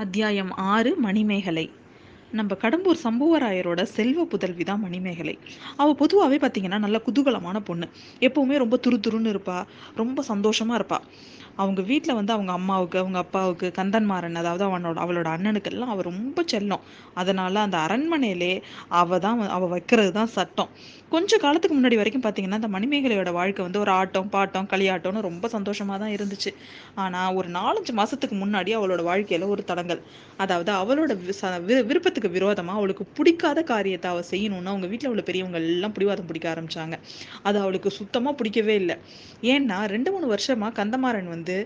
அத்தியாயம் ஆறு மணிமேகலை. நம்ம கடம்பூர் சம்புவராயரோட செல்வ புதல்வி தான் மணிமேகலை. அவள் பொதுவாகவே பார்த்தீங்கன்னா நல்ல குதூகலமான பொண்ணு. எப்பவுமே ரொம்ப துரு துருன்னு இருப்பா. ரொம்ப சந்தோஷமா இருப்பா. அவங்க வீட்டில் வந்து அவங்க அம்மாவுக்கு அவங்க அப்பாவுக்கு கந்தன்மாறன் அதாவது அவனோட அவளோட அண்ணனுக்கெல்லாம் அவள் ரொம்ப செல்லம். அதனால் அந்த அரண்மனையிலே அவள் தான் அவள் வைக்கிறது தான் சட்டம். கொஞ்ச காலத்துக்கு முன்னாடி வரைக்கும் பார்த்தீங்கன்னா அந்த மணிமேகலையோட வாழ்க்கை வந்து ஒரு ஆட்டம் பாட்டம் களியாட்டம்னு ரொம்ப சந்தோஷமாக தான் இருந்துச்சு. ஆனால் ஒரு நாலஞ்சு மாதத்துக்கு முன்னாடி அவளோட வாழ்க்கையில் ஒரு தடங்கல். அதாவது அவளோட விருப்பத்துக்கு விரோதமாக அவளுக்கு பிடிக்காத காரியத்தை அவள் செய்யணும்னு அவங்க வீட்டில் உள்ள பெரியவங்க எல்லாம் பிடிவாதம் பிடிக்க ஆரம்பித்தாங்க அது அவளுக்கு சுத்தமாக பிடிக்கவே இல்லை. ஏன்னா ரெண்டு மூணு வருஷமாக கந்தமாறன் வந்து வந்து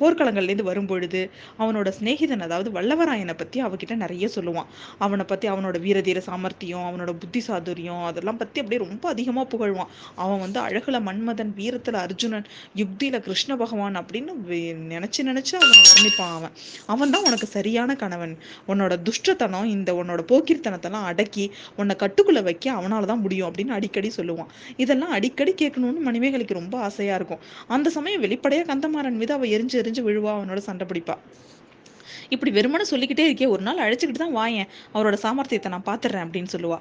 போர்க்களங்கள்லேருந்து வரும்பொழுது அவனோட சிநேகிதன் அதாவது வல்லவராயனை பற்றி அவகிட்ட நிறைய சொல்லுவான். அவனை பற்றி அவனோட வீரதீர சாமர்த்தியம் அவனோட புத்தி சாதுரியம் அதெல்லாம் பற்றி அப்படியே ரொம்ப அதிகமாக புகழ்வான். அவன் வந்து அழகுல மன்மதன் வீரத்தில் அர்ஜுனன் யுக்தியில கிருஷ்ண பகவான் அப்படின்னு நினச்சி நினச்சி அவனை வர்ணிப்பான் அவன். அவன் தான் உனக்கு சரியான கணவன். உன்னோட துஷ்டத்தனம் இந்த உன்னோட போக்கிர்த்தனத்தெல்லாம் அடக்கி உன்னை கட்டுக்குள்ள வைக்க அவனால் தான் முடியும் அப்படின்னு அடிக்கடி சொல்லுவான். இதெல்லாம் அடிக்கடி கேட்கணும்னு மணிமேகலைக்கு ரொம்ப ஆசையா இருக்கும். அந்த சமயம் வெளிப்படையா கந்தமாறன் மீது அவ எரிஞ்சு தெரிஞ்சு விழுவா அவனோட சண்டை பிடிப்பா. இப்படி வெறுமனே சொல்லிக்கிட்டே இருக்கே ஒரு நாள் அழைச்சிக்கிட்டு தான் வாயேன். அவரோட சாமர்த்தியத்தை நான் பார்த்துடுறேன் அப்படின்னு சொல்லுவா.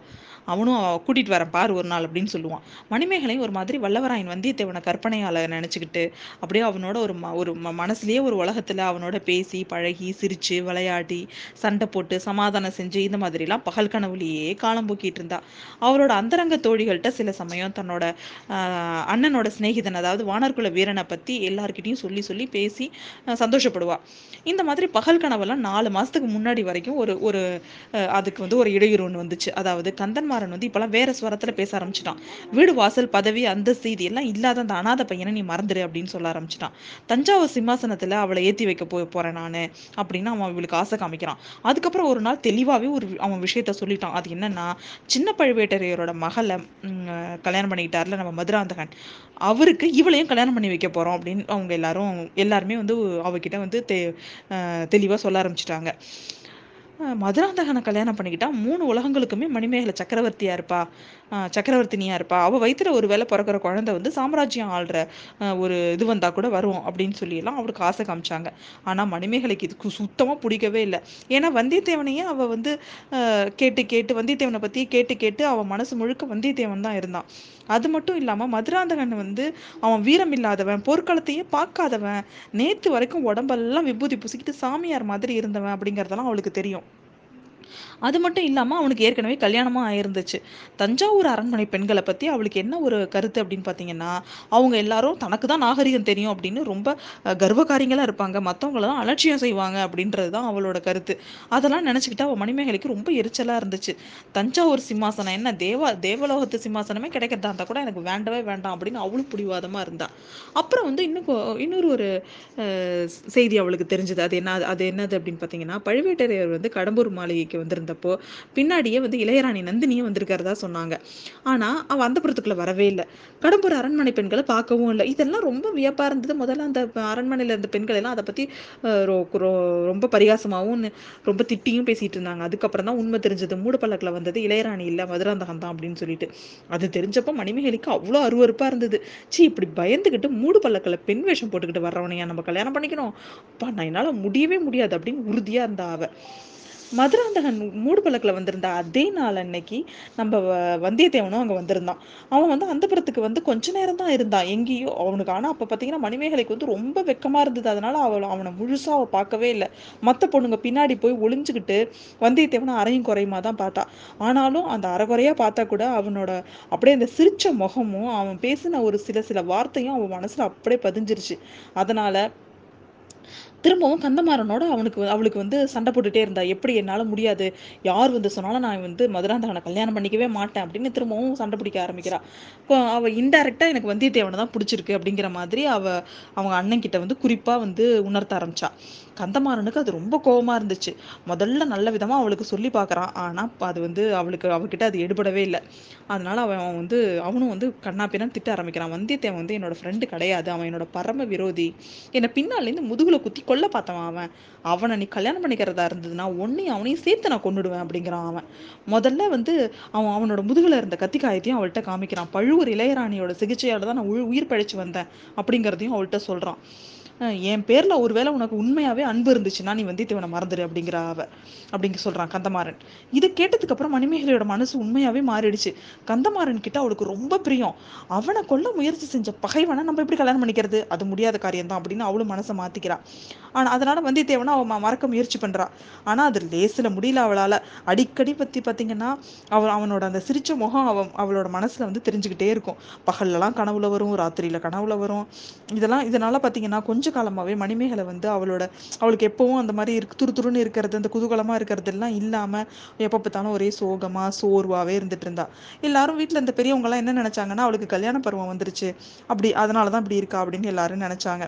அவனும் கூட்டிட்டு வரேன் பாரு ஒரு நாள் அப்படின்னு சொல்லுவான். மணிமேகலையும் ஒரு மாதிரி வல்லவராயன் வந்தியத்தேவனை கற்பனையால நினைச்சுக்கிட்டு அப்படியே அவனோட ஒரு ம ஒரு மனசுலயே ஒரு உலகத்துல அவனோட பேசி பழகி சிரிச்சு விளையாடி சண்டை போட்டு சமாதானம் செஞ்சு இந்த மாதிரிலாம் பகல் கனவுலேயே காலம் போக்கிட்டு இருந்தா. அவரோட அந்தரங்க தோழிகள்கிட்ட சில சமயம் தன்னோட அண்ணனோட சிநேகிதன் அதாவது வானர்குல வீரனை பத்தி எல்லார்கிட்டையும் சொல்லி சொல்லி பேசி சந்தோஷப்படுவா. இந்த மாதிரி பகல் முதல் கனவெல்லாம் நாலு மாசத்துக்கு முன்னாடி வரைக்கும் ஒரு ஒரு அதுக்கு வந்து ஒரு இடையூறு ஒன்று வந்துச்சு. அதாவது கந்தன் வந்து இப்பெல்லாம் வேற ஸ்வரத்துல பேச ஆரம்பிச்சிட்டான். வீடு வாசல் பதவி அந்தஸ்து இது எல்லாம் இல்லாத அந்த அனாத பையனை நீ மறந்துடு அப்படின்னு சொல்ல ஆரம்பிச்சிட்டான். தஞ்சாவூர் சிம்மாசனத்துல அவளை ஏத்தி வைக்க போய் போறேன் நானு அப்படின்னு அவன் இவளுக்கு ஆசை காமிக்கிறான். அதுக்கப்புறம் ஒரு நாள் தெளிவாவே ஒரு அவன் விஷயத்த சொல்லிட்டான். அது என்னன்னா சின்ன பழுவேட்டரையரோட மகளை கல்யாணம் பண்ணிக்கிட்டார்ல நம்ம மதுராந்தகன். அவருக்கு இவளையும் கல்யாணம் பண்ணி வைக்க போறோம் அப்படின்னு அவங்க எல்லாரும் எல்லாருமே வந்து அவகிட்ட வந்து தெ தெளி தெளிவாக சொல்ல ஆரம்பிச்சிட்டாங்க. மதுராந்தகனை கல்யாணம் பண்ணிக்கிட்டா மூணு உலகங்களுக்குமே மணிமேகலை சக்கரவர்த்தியா இருப்பா சக்கரவர்த்தினியா இருப்பா அவ வயிற்றுல ஒரு வேலை பிறக்கிற குழந்தை வந்து சாம்ராஜ்யம் ஆள்ற ஒரு இது வந்தா கூட வரும் அப்படின்னு சொல்லி எல்லாம் அவளுக்கு ஆசை காமிச்சாங்க. ஆனா மணிமேகலைக்கு இதுக்கு சுத்தமா பிடிக்கவே இல்லை. ஏன்னா வந்தியத்தேவனையே அவ வந்து கேட்டு கேட்டு வந்தியத்தேவனை பத்தி கேட்டு கேட்டு அவன் மனசு முழுக்க வந்தியத்தேவன் தான் இருந்தான். அது மட்டும் இல்லாம மதுராந்தகன் வந்து அவன் வீரம் இல்லாதவன் போர்க்களத்தையே பார்க்காதவன் நேத்து வரைக்கும் உடம்பெல்லாம் விபூதி பூசிக்கிட்டு சாமியார் மாதிரி இருந்தவன் அப்படிங்கறதெல்லாம் அவளுக்கு தெரியும். அது மட்டும் இல்லாமல் அவனுக்கு ஏற்கனவே கல்யாணமாக ஆயிருந்துச்சு. தஞ்சாவூர் அரண்மனை பெண்களை பற்றி அவளுக்கு என்ன ஒரு கருத்து அப்படின்னு பார்த்தீங்கன்னா அவங்க எல்லாரும் தனக்கு தான் நாகரிகம் தெரியும் அப்படின்னு ரொம்ப கர்வகாரிங்களாக இருப்பாங்க. மற்றவங்கள தான் அலட்சியம் செய்வாங்க அப்படின்றது தான் அவளோட கருத்து. அதெல்லாம் நினச்சிக்கிட்டு அவள் மணிமேகலைக்கு ரொம்ப எரிச்சலாக இருந்துச்சு. தஞ்சாவூர் சிம்மாசனம் என்ன? தேவா தேவலோகத்து சிம்மாசனமே கிடைக்கிறதா இருந்தால் கூட எனக்கு வேண்டவே வேண்டாம் அப்படின்னு அவளும் பிடிவாதமாக இருந்தா. அப்புறம் வந்து இன்னும் இன்னொரு ஒரு செய்தி அவளுக்கு தெரிஞ்சது. அது என்ன அது என்னது அப்படின்னு பார்த்தீங்கன்னா பழுவேட்டரையர் வந்து கடம்பூர் மாளிகைக்கு வந்திருந்தப்போ பின்னாடியே வந்து இளையராணி நந்தினியும் வந்திருக்கிறதா சொன்னாங்க. ஆனால் அவள் அந்தபுரத்துக்குள்ளே வரவே இல்லை. கடம்பூர் அரண்மனை பெண்களை பார்க்கவும் இல்லை. இதெல்லாம் ரொம்ப வியப்பாக இருந்தது. முதல்ல அந்த அரண்மனையில் இருந்த பெண்கள் எல்லாம் அதை பற்றி ரொம்ப பரிகாசமாகவும் ரொம்ப திட்டியும் பேசிகிட்டு இருந்தாங்க. அதுக்கப்புறம் தான் உண்மை தெரிஞ்சது. மூடு வந்தது இளையராணி இல்லை மதுராந்தகம் தான் அப்படின்னு சொல்லிட்டு. அது தெரிஞ்சப்போ மணிமேகலைக்கு அவ்வளோ அருவறுப்பாக இருந்தது. சி இப்படி பயந்துகிட்டு மூடு பல்லக்கில் பெண் வேஷம் போட்டுக்கிட்டு வர்றவனையா நம்ம கல்யாணம் பண்ணிக்கணும்? அப்பா நான் என்னால் முடியவே முடியாது அப்படின்னு உறுதியாக இருந்தா அவள் மதுராந்தகன் மூடு பழக்கில் அதே நாள் அன்னைக்கு நம்ம வந்தியத்தேவனும் அங்கே வந்திருந்தான். அவன் வந்து அந்த புறத்துக்கு வந்து கொஞ்ச நேரம் தான் இருந்தான். எங்கேயோ அவனுக்கு ஆனால் அப்போ பார்த்தீங்கன்னா மணிமேகலைக்கு வந்து ரொம்ப வெக்கமாக இருந்தது. அதனால அவள் அவனை முழுசாக அவள் பார்க்கவே இல்லை. மற்ற பொண்ணுங்க பின்னாடி போய் ஒளிஞ்சுக்கிட்டு வந்தியத்தேவனை அரையும் குறையுமா தான் பார்த்தா ஆனாலும் அந்த அரைகுறையாக பார்த்தா கூட அவனோட அப்படியே அந்த சிரிச்ச முகமும் அவன் பேசின ஒரு சில சில வார்த்தையும் அவன் மனசில் அப்படியே பதிஞ்சிருச்சு. அதனால திரும்பவும் கந்தமாறனோட அவனுக்கு அவளுக்கு வந்து சண்டை போட்டுட்டே இருந்தா எப்படி என்னால முடியாது? யார் வந்து சொன்னாலும் நான் வந்து மதுராந்தகனை கல்யாணம் பண்ணிக்கவே மாட்டேன் அப்படின்னு திரும்பவும் சண்டை பிடிக்க ஆரம்பிக்கிறா. அவ இன்டைரக்டா எனக்கு வந்தியத்தேவனை தான் பிடிச்சிருக்கு அப்படிங்கிற மாதிரி அவ அவங்க அண்ணன் கிட்ட வந்து குறிப்பா வந்து உணர்த்த ஆரம்பிச்சா. கந்தமாறனுக்கு அது ரொம்ப கோபமா இருந்துச்சு. முதல்ல நல்ல விதமா அவளுக்கு சொல்லி பாக்குறான் ஆனா அது வந்து அவளுக்கு அவகிட்ட அது எடுபடவே இல்லை. அதனால அவன் வந்து அவனும் வந்து கண்ணா பின்னா திட்ட ஆரம்பிக்கிறான். வந்தியத்தேவன் வந்து என்னோட ஃப்ரெண்டு கிடையாது. அவன் என்னோட பரம விரோதி. என்னை பின்னால இருந்து முதுகுல குத்தி கொல்ல பார்த்தவன் அவன். அவனை நீ கல்யாணம் பண்ணிக்கிறதா இருந்ததுன்னா ஒன்னையும் அவனையும் சேர்த்து நான் கொண்டுடுவேன் அப்படிங்கிறான் அவன். முதல்ல வந்து அவன் அவனோட முதுகுல இருந்த கத்தி காயத்தையும் அவள்கிட்ட காமிக்கிறான். பழுவூர் இளையராணியோட சிகிச்சையால தான் நான் உயிர் பழிச்சு வந்தேன் அப்படிங்கிறதையும் அவள்கிட்ட சொல்றான். என் பேரில் ஒருவேளை உனக்கு உண்மையாகவே அன்பு இருந்துச்சுன்னா நீ வந்தியத்தேவனை மறந்துடு அப்படிங்கிற அவ அப்படிங்க சொல்கிறான் கந்தமாறன். இதை கேட்டதுக்கு அப்புறம் மணிமேகலையோட மனசு உண்மையாகவே மாறிடுச்சு. கந்தமாறன் கிட்ட அவளுக்கு ரொம்ப பிரியம். அவனை கொல்ல முயற்சி செஞ்ச பகைவனை நம்ம எப்படி கல்யாணம் பண்ணிக்கிறது? அது முடியாத காரியம் தான் அப்படின்னு அவளும் மனசை மாத்திக்கிறா. ஆனால் அதனால் வந்தியத்தேவனை அவன் மறக்க முயற்சி பண்ணுறா ஆனால் அது லேசில் முடியல அவளால். அடிக்கடி பற்றி பார்த்தீங்கன்னா அவ அவனோட அந்த சிரிச்ச முகம் அவ அவளோட மனசில் வந்து தெரிஞ்சுக்கிட்டே இருக்கும். பகல்லலாம் கனவுல வரும் ராத்திரியில் கனவுல வரும். இதெல்லாம் இதனால் பார்த்தீங்கன்னா கொஞ்சம் கொஞ்ச காலமாவே மணிமேகலை வந்து அவளோட அவளுக்கு எப்பவும் அந்த மாதிரி இருக்கு துரு துருன்னு இருக்கிறது அந்த குதூகலமா இருக்கிறது எல்லாம் இல்லாம எப்ப பார்த்தாலும் ஒரே சோகமா சோர்வாவே இருந்துட்டு இருந்தா. எல்லாரும் வீட்டுல இந்த பெரியவங்க எல்லாம் என்ன நினைச்சாங்கன்னா அவளுக்கு கல்யாண பருவம் வந்துருச்சு. அப்படி அதனாலதான் இப்படி இருக்கா அப்படின்னு எல்லாரும் நினைச்சாங்க.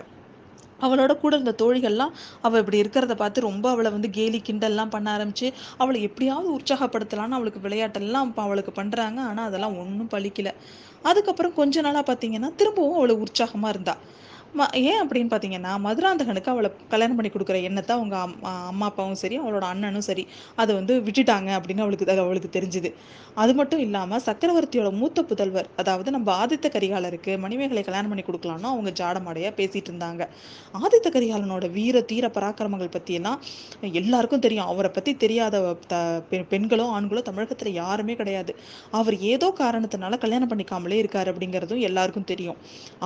அவளோட கூட இருந்த தோழிகள்லாம் அவள் இப்படி இருக்கிறத பார்த்து ரொம்ப அவளை வந்து கேலி கிண்டல்லாம் பண்ண ஆரம்பிச்சு அவளை எப்படியாவது உற்சாகப்படுத்தலாம்னு அவளுக்கு விளையாட்டெல்லாம் அவளுக்கு பண்றாங்க. ஆனா அதெல்லாம் ஒன்றும் பழிக்கல. அதுக்கப்புறம் கொஞ்ச நாளா பாத்தீங்கன்னா திரும்பவும் அவளை உற்சாகமா இருந்தா. ம ஏன் அப்படின்னு பார்த்தீங்கன்னா மதுராந்தகனுக்கு அவளை கல்யாணம் பண்ணி கொடுக்குற எண்ணத்தை அவங்க அம்மா அம்மா அப்பாவும் சரி அவளோட அண்ணனும் சரி அதை வந்து விட்டுட்டாங்க அப்படின்னு அவளுக்கு அது அவளுக்கு தெரிஞ்சுது. அது மட்டும் இல்லாமல் சக்கரவர்த்தியோட மூத்த புதல்வர் அதாவது நம்ம ஆதித்த கரிகாலருக்கு மணிமேகலை கல்யாணம் பண்ணி கொடுக்கலாம்னு அவங்க ஜாடமாடையாக பேசிகிட்டு இருந்தாங்க. ஆதித்த கரிகாலனோட வீர தீர பராக்கிரமங்கள் பற்றியெல்லாம் எல்லாருக்கும் தெரியும். அவரை பற்றி தெரியாத த பெண்களோ ஆண்களோ தமிழகத்தில் யாருமே கிடையாது. அவர் ஏதோ காரணத்தினால கல்யாணம் பண்ணிக்காமலே இருக்கார் அப்படிங்கிறதும் எல்லாருக்கும் தெரியும்.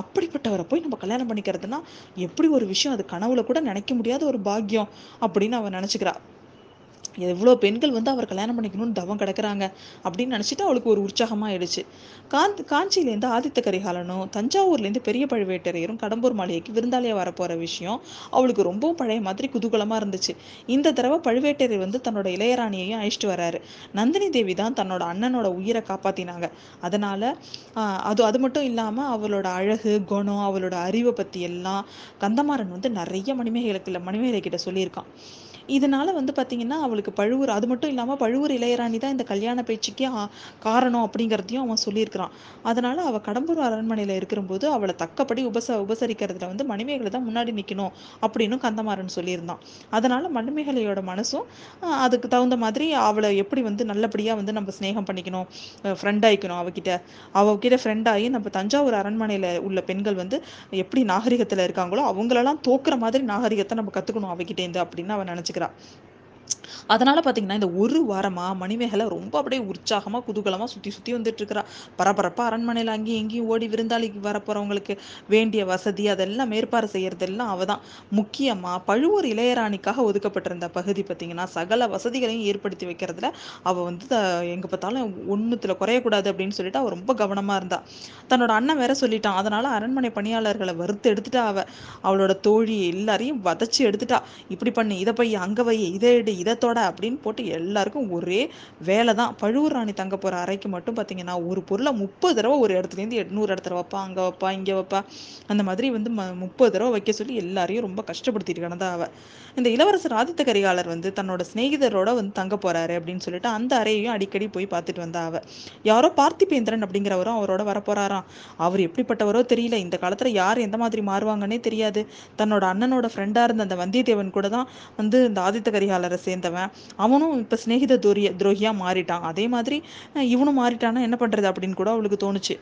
அப்படிப்பட்டவரை போய் நம்ம கல்யாணம் பண்ணிக்கிறதுனா எப்படி ஒரு விஷயம் அது கனவுல கூட நினைக்க முடியாத ஒரு பாக்கியம் அப்படின்னு அவன் நினைச்சுக்கிறா. எவ்வளோ பெண்கள் வந்து அவர் கல்யாணம் பண்ணிக்கணும்னு தவம் கிடக்குறாங்க அப்படின்னு நினச்சிட்டு அவளுக்கு ஒரு உற்சாகமாக ஆயிடுச்சு காந்த் காஞ்சியிலேருந்து ஆதித்த கரிகாலனும் தஞ்சாவூர்லேருந்து பெரிய பழுவேட்டரையரும் கடம்பூர் மாளிகைக்கு விருந்தாளியாக வரப்போகிற விஷயம் அவளுக்கு ரொம்பவும் பழைய மாதிரி குதூகலமாக இருந்துச்சு. இந்த தடவை பழுவேட்டரையர் வந்து தன்னோட இளையராணியையும் அழைச்சிட்டு வராரு. நந்தினி தேவி தான் தன்னோட அண்ணனோட உயிரை காப்பாற்றினாங்க அதனால் அது அது மட்டும் இல்லாமல் அவளோட அழகு குணம் அவளோட அறிவை பற்றி எல்லாம் கந்தமாறன் வந்து நிறைய மணிமேகலை மணிமேகலை கிட்ட சொல்லியிருக்கான். இதனால வந்து பார்த்தீங்கன்னா அவளுக்கு பழுவூர் அது மட்டும் இல்லாமல் பழுவூர் இளையராணி தான் இந்த கல்யாண பேச்சுக்கே காரணம் அப்படிங்கிறதையும் அவன் சொல்லியிருக்கிறான். அதனால அவள் கடம்பூர் அரண்மனையில் இருக்கிறபோது அவளை தக்கப்படி உபச உபசரிக்கிறதுல வந்து மணிமேகலை தான் முன்னாடி நிற்கணும் அப்படின்னு கந்தமாறன் சொல்லியிருந்தான். அதனால மணிமேகலையோட மனசும் அதுக்கு தகுந்த மாதிரி அவளை எப்படி வந்து நல்லபடியாக வந்து நம்ம சிநேகம் பண்ணிக்கணும் ஃப்ரெண்ட் ஆயிக்கணும் அவகிட்ட. அவகிட்ட ஃப்ரெண்ட் ஆகி நம்ம தஞ்சாவூர் அரண்மனையில் உள்ள பெண்கள் வந்து எப்படி நாகரிகத்தில் இருக்காங்களோ அவங்களெல்லாம் தோக்குற மாதிரி நாகரிகத்தை நம்ம கற்றுக்கணும் அவகிட்டேருந்து அப்படின்னு அவன் நினைச்சுக்கிறா அதனால பார்த்தீங்கன்னா இந்த ஒரு வாரமா மணிமேகலை ரொம்ப அப்படியே உற்சாகமா குதூகலமாக சுற்றி சுற்றி வந்துட்டு இருக்கிறா பரபரப்பா அரண்மனையில் அங்கேயும் இங்கேயும் ஓடி விருந்தாளிக்கு வரப்போறவங்களுக்கு வேண்டிய வசதி அதெல்லாம் மேற்பார்வை செய்யறதெல்லாம் அவதான். முக்கியமாக பழுவூர் இளையராணிக்காக ஒதுக்கப்பட்டிருந்த பகுதி பார்த்திங்கன்னா சகல வசதிகளையும் ஏற்படுத்தி வைக்கிறதுல அவ வந்து த- எங்க பார்த்தாலும் ஒன்றுத்தில் குறையக்கூடாது அப்படின்னு சொல்லிட்டு அவ ரொம்ப கவனமாக இருந்தா. தன்னோட அண்ணன் வேற சொல்லிட்டான். அதனால அரண்மனை பணியாளர்களை வறுத்து எடுத்துட்டா அவ. அவளோட தோழி எல்லாரையும் வதச்சு எடுத்துட்டா. இப்படி பண்ணு இதை பைய அங்கே வை இதை எடு இதை தொட அப்படின்னு போட்டு எல்லாருக்கும் ஒரே வேலை தான் பழுவூர் ராணி தங்க போற அறைக்கு மட்டும் பாத்தீங்கன்னா ஒரு பொருளை முப்பது தடவை ஒரு இடத்துல இருந்து எட்நூறு இடத்துல வைப்பா அங்க வைப்பா இங்க வைப்பா. அந்த மாதிரி வந்து ம- முப்பது தடவை வைக்க சொல்லி எல்லாரையும் ரொம்ப கஷ்டப்படுத்திட்டு கிடந்தா அவ. இந்த இளவரசர் ஆதித்த கரிகாலர் வந்து தன்னோட சிநேகிதரோட வந்து தங்க போறாரு அப்படின்னு சொல்லிட்டு அந்த அறையையும் அடிக்கடி போய் பார்த்துட்டு வந்தா அவ. யாரோ பார்த்திபேந்திரன் அப்படிங்கிறவரும் அவரோட வரப்போறாராம். அவர் எப்படிப்பட்டவரோ தெரியல. இந்த காலத்துல யார் எந்த மாதிரி மாறுவாங்கன்னே தெரியாது. தன்னோட அண்ணனோட ஃப்ரெண்டா இருந்த அந்த வந்தியத்தேவன் கூட தான் வந்து இந்த ஆதித்த கரிகாலரை சேர்ந்தவன் அவனும் இப்ப சிநேகித துரிய துரோகியாக மாறிட்டான். அதே மாதிரி இவனும் மாறிட்டானா என்ன பண்றது அப்படின்னு கூட அவளுக்கு தோணுச்சு.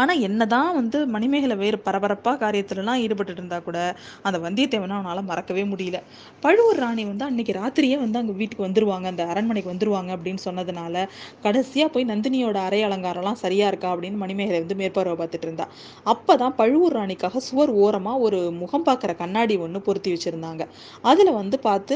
ஆனால் என்னதான் வந்து மணிமேகலை வேறு பரபரப்பாக காரியத்துலலாம் ஈடுபட்டுட்டு இருந்தா கூட அந்த வந்தியத்தேவனை அவனால் மறக்கவே முடியல. பழுவூர் ராணி வந்து அன்னைக்கு ராத்திரியே வந்து அங்கே வீட்டுக்கு வந்துருவாங்க அந்த அரண்மனைக்கு வந்துருவாங்க அப்படின்னு சொன்னதுனால கடைசியாக போய் நந்தினியோட அரை அலங்காரம்லாம் சரியா இருக்கா அப்படின்னு மணிமேகலை வந்து மேற்பார்வை பார்த்துட்டு இருந்தா அப்பதான் பழுவூர் ராணிக்காக சுவர் ஓரமாக ஒரு முகம் பார்க்குற கண்ணாடி ஒன்று பொருத்தி வச்சிருந்தாங்க. அதில் வந்து பார்த்து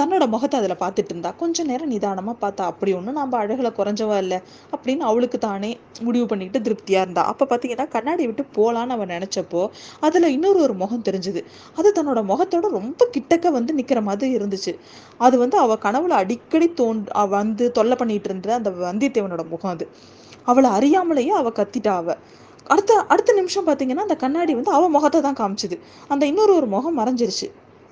தன்னோட முகத்தை அதில் பார்த்துட்டு இருந்தா கொஞ்சம் நேரம் நிதானமாக பார்த்தா அப்படி ஒன்றும் நம்ம அழகில் குறைஞ்சவா இல்லை. அப்படின்னு அவளுக்கு தானே முடிவு பண்ணிட்டு திருப்தியாக இருந்தா. அப்போ பார்த்தீங்கன்னா கண்ணாடி விட்டு போகலான்னு அவன் நினச்சப்போ அதில் இன்னொரு ஒரு முகம் தெரிஞ்சுது. அது தன்னோட முகத்தோட ரொம்ப கிட்டக்க வந்து நிற்கிற மாதிரி இருந்துச்சு. அது வந்து அவள் கனவுல அடிக்கடி தோன் அவ வந்து தொல்லை பண்ணிட்டு இருந்த அந்த வந்தியத்தேவனோட முகம் அது. அவளை அறியாமலேயே அவள் கத்திட்டா அவள் அடுத்த அடுத்த நிமிஷம் பார்த்தீங்கன்னா அந்த கண்ணாடி வந்து அவள் முகத்தை தான் காமிச்சுது. அந்த இன்னொரு ஒரு முகம் மறைஞ்சிருச்சு.